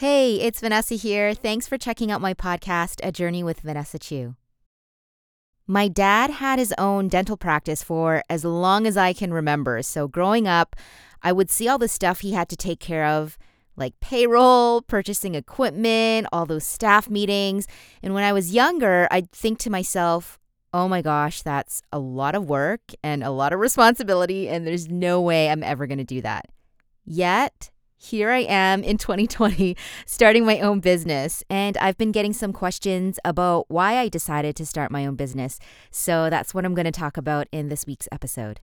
Hey, it's Vanessa here. Thanks for checking out my podcast, A Journey with Vanessa Chu. My dad had his own dental practice for as long as I can remember. So, growing up, I would see all the stuff he had to take care of, like payroll, purchasing equipment, all those staff meetings. And when I was younger, I'd think to myself, oh my gosh, that's a lot of work and a lot of responsibility, and there's no way I'm ever going to do that. Yet, here I am in 2020 starting my own business. And I've been getting some questions about why I decided to start my own business. So that's what I'm going to talk about in this week's episode.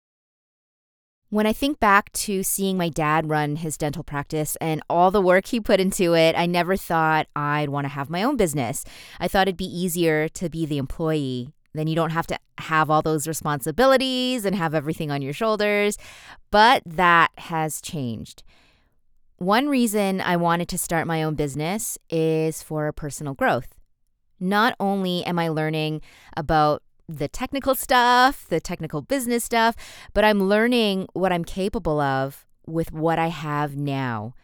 When I think back to seeing my dad run his dental practice and all the work he put into it, I never thought I'd want to have my own business. I thought it'd be easier to be the employee. Then you don't have to have all those responsibilities and have everything on your shoulders. But that has changed. One reason I wanted to start my own business is for personal growth. Not only am I learning about the technical stuff, the technical business stuff, but I'm learning what I'm capable of with what I have now.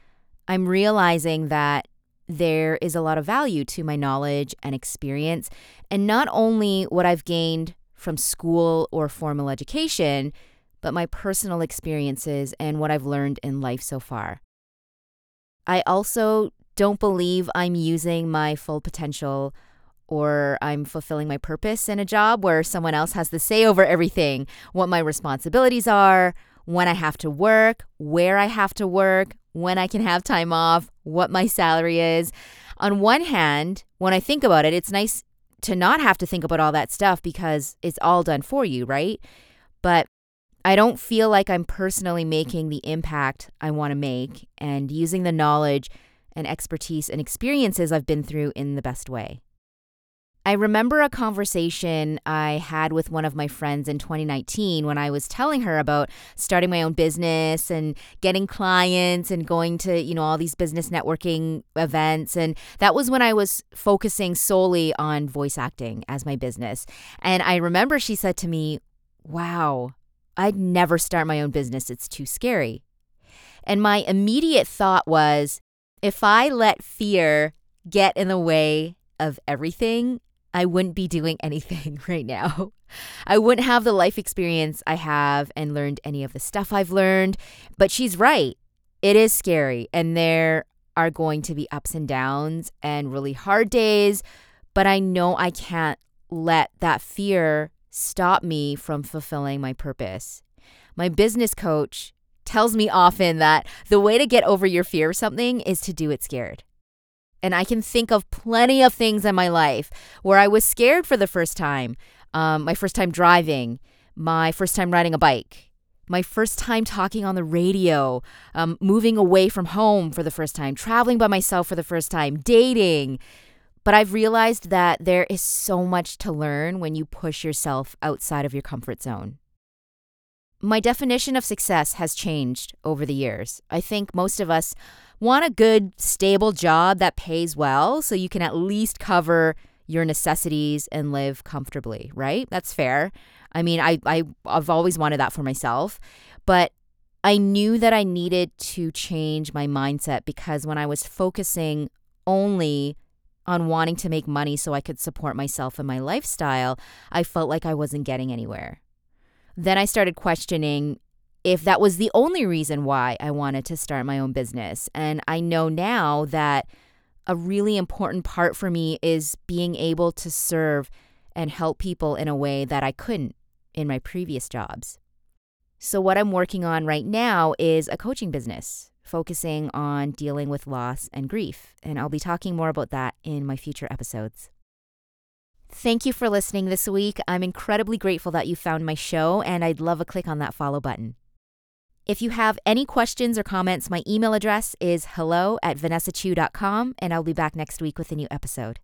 I'm realizing that there is a lot of value to my knowledge and experience, and not only what I've gained from school or formal education, but my personal experiences and what I've learned in life so far. I also don't believe I'm using my full potential or I'm fulfilling my purpose in a job where someone else has the say over everything, what my responsibilities are, when I have to work, where I have to work, when I can have time off, what my salary is. On one hand, when I think about it, it's nice to not have to think about all that stuff because it's all done for you, right? But I don't feel like I'm personally making the impact I want to make and using the knowledge and expertise and experiences I've been through in the best way. I remember a conversation I had with one of my friends in 2019 when I was telling her about starting my own business and getting clients and going to, you know, all these business networking events and that was when I was focusing solely on voice acting as my business. And I remember she said to me, "Wow, I'd never start my own business. It's too scary. And my immediate thought was if I let fear get in the way of everything, I wouldn't be doing anything right now. I wouldn't have the life experience I have and learned any of the stuff I've learned. But she's right. It is scary. And there are going to be ups and downs and really hard days. But I know I can't let that fear stop me from fulfilling my purpose. My business coach tells me often that the way to get over your fear of something is to do it scared. And I can think of plenty of things in my life where I was scared for the first time. Um, my first time driving, my first time riding a bike, my first time talking on the radio, um, moving away from home for the first time, traveling by myself for the first time, dating, but I've realized that there is so much to learn when you push yourself outside of your comfort zone. My definition of success has changed over the years. I think most of us want a good, stable job that pays well so you can at least cover your necessities and live comfortably, right? That's fair. I mean, I, I, I've always wanted that for myself, but I knew that I needed to change my mindset because when I was focusing only on wanting to make money so I could support myself and my lifestyle, I felt like I wasn't getting anywhere. Then I started questioning if that was the only reason why I wanted to start my own business. And I know now that a really important part for me is being able to serve and help people in a way that I couldn't in my previous jobs. So, what I'm working on right now is a coaching business focusing on dealing with loss and grief. And I'll be talking more about that in my future episodes. Thank you for listening this week. I'm incredibly grateful that you found my show, and I'd love a click on that follow button. If you have any questions or comments, my email address is hello at vanessachu.com, and I'll be back next week with a new episode.